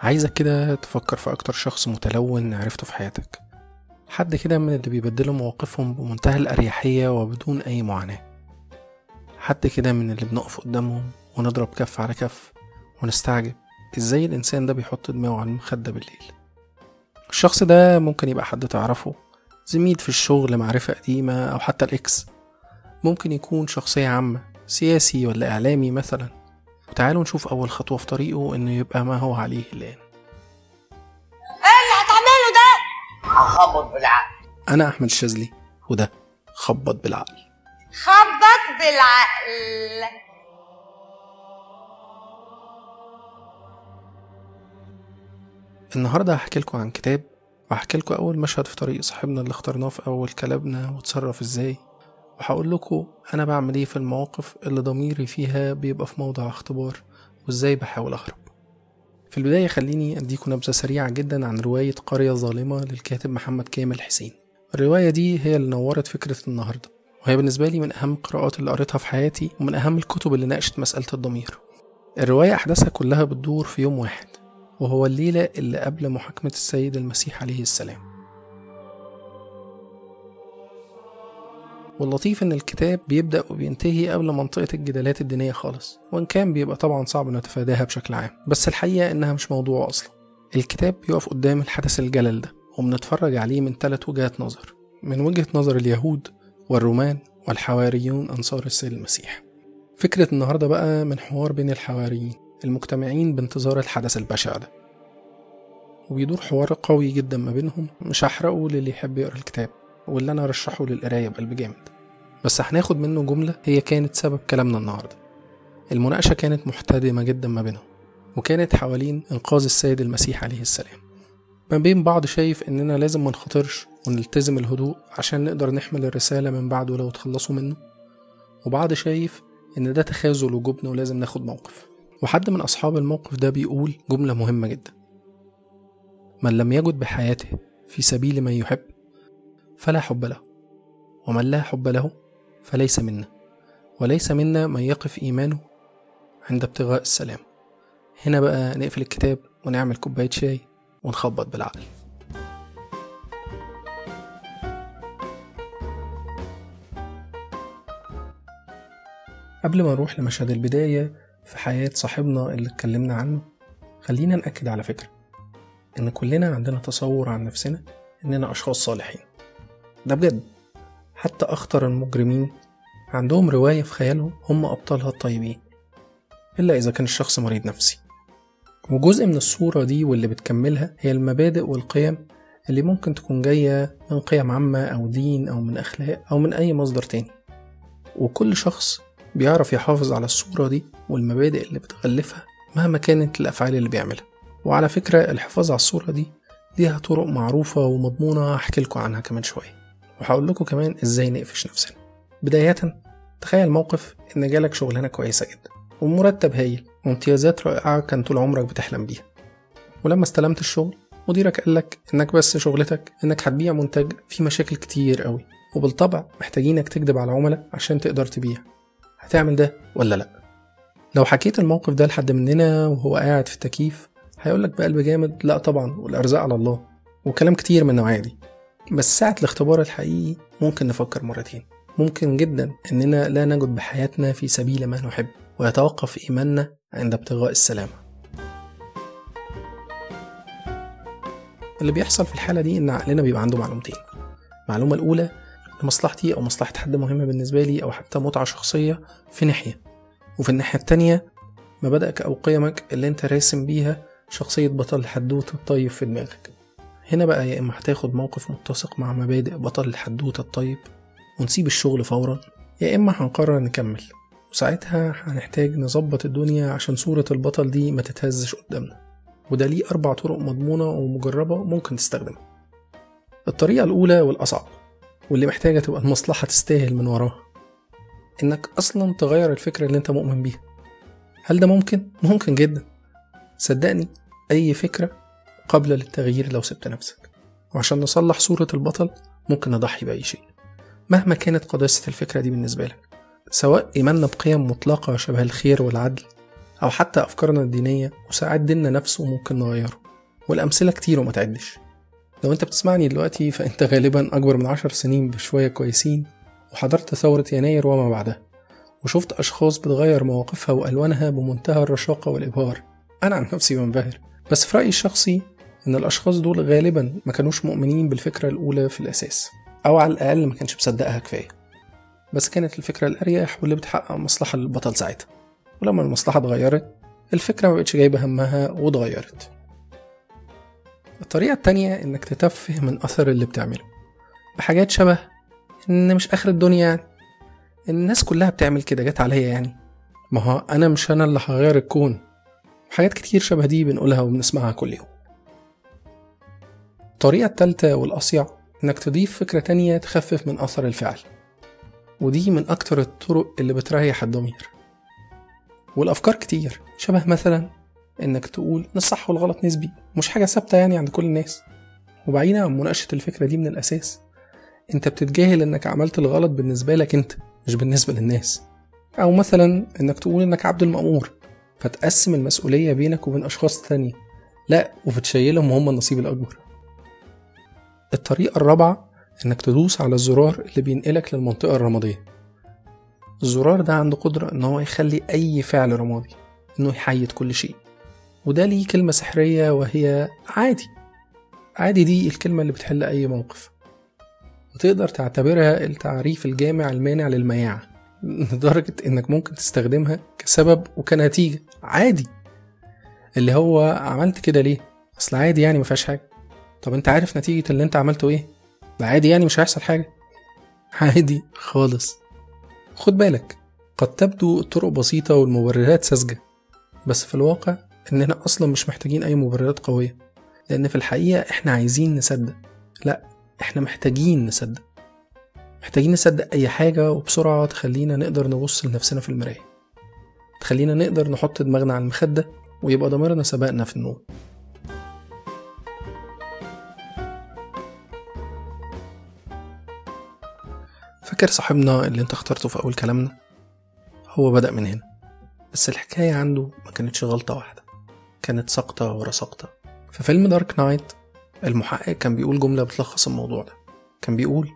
عايزك كده تفكر في أكتر شخص متلون عرفته في حياتك. حد كده من اللي بيبدلوا مواقفهم بمنتهى الأريحية وبدون أي معاناة. حد كده من اللي بنقف قدامهم ونضرب كف على كف ونستعجب. إزاي الإنسان ده بيحط دماغه على المخدة بالليل؟ الشخص ده ممكن يبقى حد تعرفه زميل في الشغل معرفة قديمة أو حتى الإكس. ممكن يكون شخصية عامة سياسي ولا إعلامي مثلا. وتعالوا نشوف أول خطوة في طريقه إنه يبقى ما هو عليه الآن. إيه اللي هتعمله ده؟ هخبط بالعقل. أنا أحمد الشاذلي وده خبط بالعقل. خبط بالعقل. النهاردة هحكي لكم عن كتاب وهحكي لكم أول مشهد في طريق صاحبنا اللي اخترناه في أول كلامنا وتصرف إزاي. وهقول لكم أنا بعمل إيه في المواقف اللي ضميري فيها بيبقى في موضع اختبار وإزاي بحاول أهرب. في البداية خليني أديكم نبذة سريعة جدا عن رواية قرية ظالمة للكاتب محمد كامل حسين. الرواية دي هي اللي نورت فكرة النهاردة وهي بالنسبة لي من أهم القراءات اللي قريتها في حياتي ومن أهم الكتب اللي ناقشت مسألة الضمير. الرواية أحداثها كلها بتدور في يوم واحد وهو الليلة اللي قبل محاكمة السيد المسيح عليه السلام. واللطيف إن الكتاب بيبدأ وبينتهي قبل منطقة الجدالات الدينية خالص وإن كان بيبقى طبعا صعب نتفاداها بشكل عام بس الحقيقة إنها مش موضوع أصلا. الكتاب بيقف قدام الحدث الجلل ده وبنتفرج عليه من ثلاث وجهات نظر من وجهة نظر اليهود والرومان والحواريون أنصار السيد المسيح. فكرة النهاردة بقى من حوار بين الحواريين المجتمعين بانتظار الحدث البشع ده. وبيدور حوار قوي جدا ما بينهم مش هحرقه للي يحب يقرأ الكتاب. واللي أنا أرشحه للقراية بقلب جامد. بس هناخد منه جملة هي كانت سبب كلامنا النهارده. المناقشة كانت محتدمة جدا ما بينهم وكانت حوالين إنقاذ السيد المسيح عليه السلام. ما بين بعض شايف إننا لازم ما ونلتزم الهدوء عشان نقدر نحمل الرسالة من بعده لو تخلصوا منه. وبعض شايف إن ده تخاذل وجبن ولازم ناخد موقف. وحد من أصحاب الموقف ده بيقول جملة مهمة جدا. من لم يجد بحياته في سبيل من يحب فلا حب له ومن لا حب له فليس منا وليس منا من يقف إيمانه عند ابتغاء السلام. هنا بقى نقفل الكتاب ونعمل كوباية شاي ونخبط بالعقل. قبل ما نروح لمشهد البداية في حياة صاحبنا اللي اتكلمنا عنه خلينا نأكد على فكرة إن كلنا عندنا تصور عن نفسنا إننا أشخاص صالحين. ده بجد. حتى أخطر المجرمين عندهم رواية في خيالهم هم أبطالها الطيبين إلا إذا كان الشخص مريض نفسي. وجزء من الصورة دي واللي بتكملها هي المبادئ والقيم اللي ممكن تكون جاية من قيم عامة أو دين أو من أخلاق أو من أي مصدر تاني. وكل شخص بيعرف يحافظ على الصورة دي والمبادئ اللي بتغلفها مهما كانت الأفعال اللي بيعملها. وعلى فكرة الحفاظ على الصورة دي ليها طرق معروفة ومضمونة هحكي لكم عنها كمان شوية. وهقول لكم كمان إزاي نقفش نفسنا. بداية تخيل موقف إن جالك شغلانة كويسة جدا ومرتب هايل وامتيازات رائعة كان طول عمرك بتحلم بيها. ولما استلمت الشغل مديرك قالك إنك بس شغلتك إنك هتبيع منتج فيه مشاكل كتير قوي وبالطبع محتاجينك تكذب على العملاء عشان تقدر تبيع. هتعمل ده ولا لأ؟ لو حكيت الموقف ده لحد مننا وهو قاعد في التكييف هيقولك بقلب جامد لأ طبعا والإرزاق على الله وكلام كتير من النوعية دي. بس ساعة الاختبار الحقيقي ممكن نفكر مرتين. ممكن جدا إننا لا نجد بحياتنا في سبيل ما نحب ويتوقف إيماننا عند ابتغاء السلامة. اللي بيحصل في الحالة دي إن عقلنا بيبقى عنده معلومتين. المعلومة الأولى مصلحتي أو مصلحة حد مهمة بالنسبة لي أو حتى متعة شخصية في ناحية. وفي الناحية التانية مبادئك أو قيمك اللي أنت راسم بيها شخصية بطل الحدوتة الطيب في دماغك. هنا بقى يا إما هتاخد موقف متسق مع مبادئ بطل الحدوتة الطيب ونسيب الشغل فورا يا إما هنقرر نكمل. وساعتها هنحتاج نظبط الدنيا عشان صورة البطل دي ما تتهزش قدامنا. وده ليه أربع طرق مضمونة ومجربة ممكن تستخدمها. الطريقة الأولى والأصعب واللي محتاجة تبقى المصلحة تستاهل من وراها إنك أصلا تغير الفكرة اللي أنت مؤمن بيها. هل ده ممكن؟ ممكن جدا. صدقني أي فكرة قابلة للتغيير لو سبت نفسك. وعشان نصلح صورة البطل ممكن نضحي بأي شيء. مهما كانت قداسة الفكرة دي بالنسبة لك سواء إيماننا بقيم مطلقة شبه الخير والعدل أو حتى أفكارنا الدينية وساعات ديننا نفسه ممكن نغيره. والأمثلة كتير وما تعدش. لو أنت بتسمعني دلوقتي فأنت غالبا أكبر من عشر سنين بشوية كويسين وحضرت ثورة يناير وما بعدها. وشفت أشخاص بتغير مواقفها وألوانها بمنتهى الرشاقة والإبهار. أنا عن نفسي بنبهر بس في رأيي الشخصي إن الأشخاص دول غالبا ما كانوش مؤمنين بالفكرة الأولى في الأساس أو على الأقل ما كانش مصدقها كفاية. بس كانت الفكرة الأريح واللي بتحقق مصلحة للبطل ساعتها. ولما المصلحة اتغيرت الفكرة ما بقتش جايبة همها واتغيرت. الطريقة التانية إنك تتفه من أثر اللي بتعمله. بحاجات شبه إن مش آخر الدنيا يعني الناس كلها بتعمل كده جت عليا يعني. ما هو أنا مش أنا اللي هغير الكون. حاجات كتير شبه دي بنقولها وبنسمعها كل يوم. الطريقة التالتة والأصيع إنك تضيف فكرة تانية تخفف من أثر الفعل. ودي من أكتر الطرق اللي بتريح الضمير. والأفكار كتير شبه مثلا إنك تقول إن الصح والغلط نسبي مش حاجة ثابتة يعني عند كل الناس. وبعيدا عن مناقشة الفكرة دي من الأساس أنت بتتجاهل إنك عملت الغلط بالنسبة لك أنت مش بالنسبة للناس. أو مثلا إنك تقول إنك عبد المأمور فتقسم المسؤولية بينك وبين أشخاص تانية. لا وبتشيلهم هم النصيب الأكبر. الطريقة الرابعة إنك تدوس على الزرار اللي بينقلك للمنطقة الرمادية. الزرار ده عنده قدرة إن هو يخلي أي فعل رمادي إنه يحيد كل شيء. وده ليه كلمة سحرية وهي عادي. عادي دي الكلمة اللي بتحل أي موقف. وتقدر تعتبرها التعريف الجامع المانع للمياعة لدرجة إنك ممكن تستخدمها كسبب وكنتيجة. عادي. اللي هو عملت كده ليه؟ أصل عادي يعني مفيهاش حاجة. طب أنت عارف نتيجة اللي أنت عملته إيه؟ ده عادي يعني مش هيحصل حاجة. عادي خالص. خد بالك قد تبدو الطرق بسيطة والمبررات ساذجة بس في الواقع إننا أصلا مش محتاجين أي مبررات قوية لأن في الحقيقة إحنا عايزين نصدق. لأ إحنا محتاجين نصدق. محتاجين نصدق أي حاجة وبسرعة تخلينا نقدر نبص لنفسنا في المراية. تخلينا نقدر نحط دماغنا على المخدة ويبقى ضميرنا سبقنا في النوم. فاكر صاحبنا اللي انت اخترته في أول كلامنا؟ هو بدأ من هنا بس الحكاية عنده ما كانتش غلطة واحدة كانت سقطة ورا سقطة في فيلم دارك نايت المحقق كان بيقول جملة بتلخص الموضوع ده. كان بيقول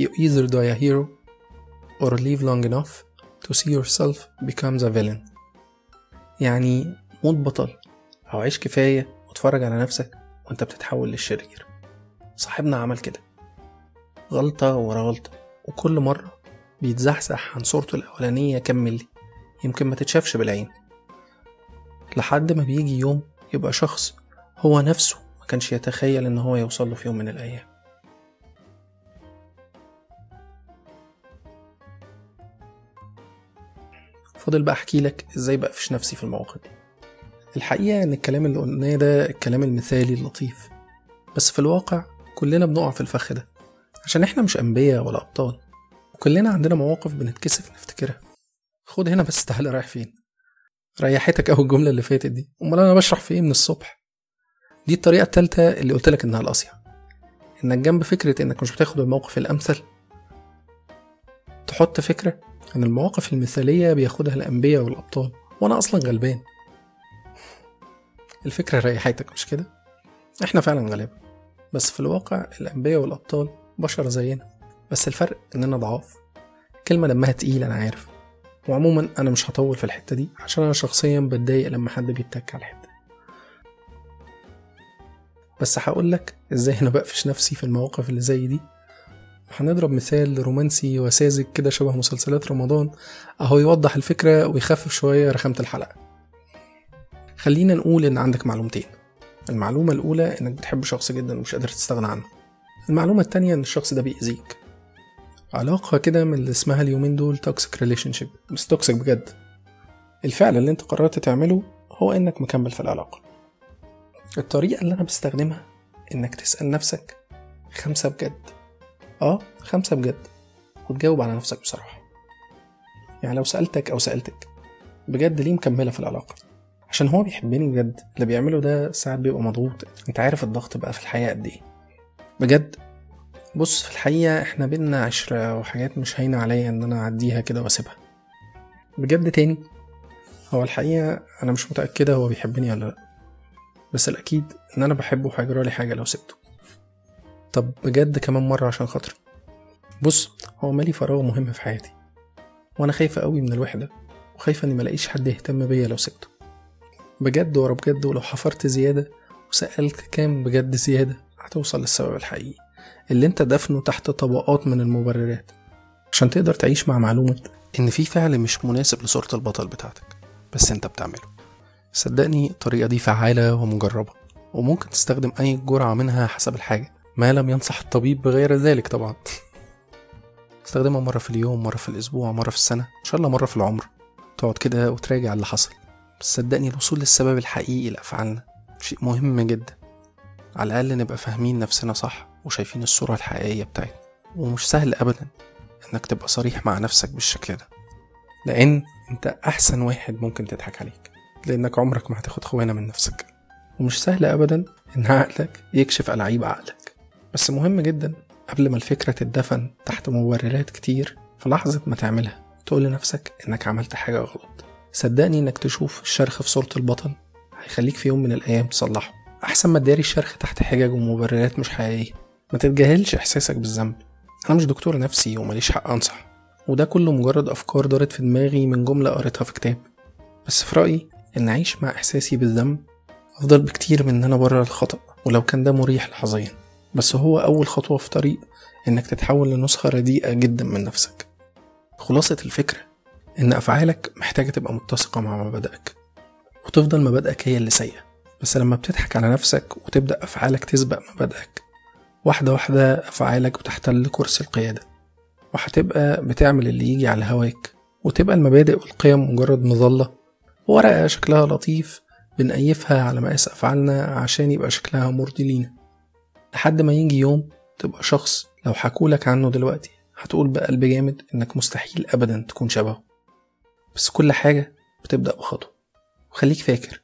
You either die a hero or live long enough to see yourself becomes a villain. يعني موت بطل أو عيش كفاية واتفرج على نفسك وأنت بتتحول للشرير. صاحبنا عمل كده. غلطة ورا غلطة. وكل مرة بيتزحزح عن صورته الأولانية كام ملي يمكن ما تتشافش بالعين. لحد ما بيجي يوم يبقى شخص هو نفسه ما كانش يتخيل إن هو يوصل له في يوم من الأيام. فاضل بقى أحكي لك إزاي بقفش نفسي في المواقف دي. الحقيقة إن الكلام اللي قلناه ده الكلام المثالي اللطيف. بس في الواقع كلنا بنقع في الفخ ده. عشان إحنا مش أنبياء ولا أبطال. وكلنا عندنا مواقف بنتكسف نفتكرها. خد هنا بس تعالى رايح فين. ريحتك أوي الجملة اللي فاتت دي. أمال أنا بشرح في إيه من الصبح؟ دي الطريقة التالتة اللي قلت لك إنها الأصيع. إنك جنب فكرة إنك مش بتاخد الموقف الأمثل تحط فكرة إن المواقف المثالية بياخدها الأنبياء والأبطال. وأنا أصلا غلبان. الفكرة ريحتك مش كده؟ إحنا فعلا غلابة. بس في الواقع الأنبياء والأبطال بشر زينا. بس الفرق إننا ضعاف. كلمة دمها تقيل أنا عارف. وعموما أنا مش هطول في الحتة دي عشان أنا شخصيا بتضايق لما حد بيتك على الحتة بس هقول لك إزاي أنا بقفش نفسي في المواقف اللي زي دي. هنضرب مثال رومانسي وساذج كده شبه مسلسلات رمضان. أهو يوضح الفكرة ويخفف شوية رخامة الحلقة. خلينا نقول إن عندك معلومتين. المعلومة الأولى إنك بتحب شخص جدا ومش قادر تستغنى عنه. المعلومة التانية إن الشخص ده بيأذيك. علاقة كده من اللي اسمها اليومين دول toxic relationship بس toxic بجد. الفعل اللي انت قررت تعمله هو إنك مكمل في العلاقة. الطريقة اللي أنا بستخدمها إنك تسأل نفسك خمسة بجد. آه خمسة بجد. وتجاوب على نفسك بصراحة. يعني لو سألتك أو سألتك بجد ليه مكملة في العلاقة؟ عشان هو بيحبني بجد. اللي بيعمله ده ساعات بيبقى مضغوط. أنت عارف الضغط بقى في الحياة قد إيه. بجد. بص في الحقيقة إحنا بينا عشرة وحاجات مش هاينة عليا إن أنا أعديها كده وأسيبها. بجد تاني هو الحقيقة أنا مش متأكدة هو بيحبني ولا لأ. بس الأكيد إن أنا بحبه وهيجرالي حاجة لو سبته. طب بجد كمان مرة عشان خاطري. بص هو مالي فراغ مهم في حياتي. وأنا خايفة قوي من الوحدة وخايفة إني ملاقيش حد يهتم بيا لو سبته. بجد ورا بجد ولو حفرت زيادة وسألت كام بجد زيادة. هتوصل للسبب الحقيقي اللي انت دفنه تحت طبقات من المبررات. عشان تقدر تعيش مع معلومة إن في فعل مش مناسب لصورة البطل بتاعتك بس انت بتعمله. صدقني الطريقة دي فعالة ومجربة وممكن تستخدم أي جرعة منها حسب الحاجة. ما لم ينصح الطبيب بغير ذلك طبعا. استخدمها مرة في اليوم مرة في الأسبوع مرة في السنة إن شاء الله مرة في العمر. تقعد كده وتراجع اللي حصل. بس صدقني الوصول للسبب الحقيقي لأفعالنا شيء مهم جدا. على الأقل نبقى فاهمين نفسنا صح وشايفين الصورة الحقيقية بتاعتنا. ومش سهل أبدا إنك تبقى صريح مع نفسك بالشكل ده. لأن أنت أحسن واحد ممكن تضحك عليك لأنك عمرك ما هتاخد خوانة من نفسك. ومش سهل أبدا إن عقلك يكشف ألعاب عقلك. بس مهم جدا قبل ما الفكرة تتدفن تحت مبررات كتير في لحظة ما تعملها تقول لنفسك إنك عملت حاجة غلط. صدقني إنك تشوف الشرخ في صورة البطل هيخليك في يوم من الأيام تصلحه. أحسن ما تداري الشرخ تحت حجج ومبررات مش حقيقية. ما تتجاهلش إحساسك بالذنب. أنا مش دكتور نفسي ومليش حق أنصح. وده كله مجرد أفكار دارت في دماغي من جملة قريتها في كتاب. بس في رأيي إن أعيش مع إحساسي بالذنب أفضل بكتير من إن أنا بره الخطأ ولو كان ده مريح لحظيا. بس هو أول خطوة في طريق إنك تتحول لنسخة رديئة جدا من نفسك. خلاصة الفكرة إن أفعالك محتاجة تبقى متسقة مع مبادئك وتفضل مبادئك هي اللي سيئة. بس لما بتضحك على نفسك وتبدأ أفعالك تسبق مبادئك واحدة واحدة أفعالك بتحتل كرسي القيادة وهتبقى بتعمل اللي يجي على هواك وتبقى المبادئ والقيم مجرد مظلة ورقة شكلها لطيف بنقيفها على مقاس أفعالنا عشان يبقى شكلها مرضي لينا. لحد ما يجي يوم تبقى شخص لو حكولك عنه دلوقتي هتقول بقلب جامد إنك مستحيل أبدا تكون شبهه. بس كل حاجة بتبدأ بخطوة. وخليك فاكر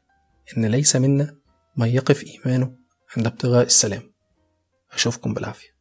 إن ليس منا من يقف إيمانه عند ابتغاء السلام. أشوفكم بالعافية.